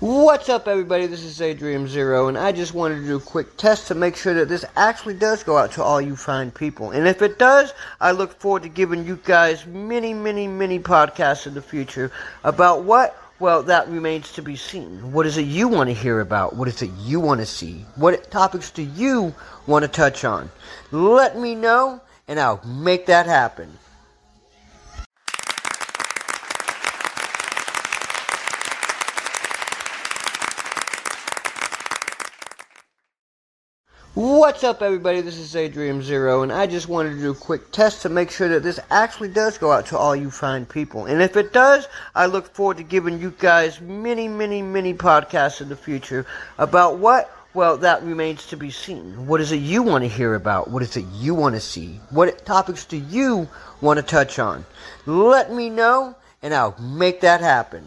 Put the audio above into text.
What's up, everybody? This is Adrian Zero, and I just wanted to do a quick test to make sure that this actually does go out to all you fine people. And if it does, I look forward to giving you guys many, many, many podcasts in the future about what? Well, that remains to be seen. What is it you want to hear about? What is it you want to see? What topics do you want to touch on? Let me know, and I'll make that happen. What's up, everybody? This is Adrian Zero, and I just wanted to do a quick test to make sure that this actually does go out to all you fine people. And if it does, I look forward to giving you guys many, many, many podcasts in the future about what? Well, that remains to be seen. What is it you want to hear about? What is it you want to see? What topics do you want to touch on? Let me know, and I'll make that happen.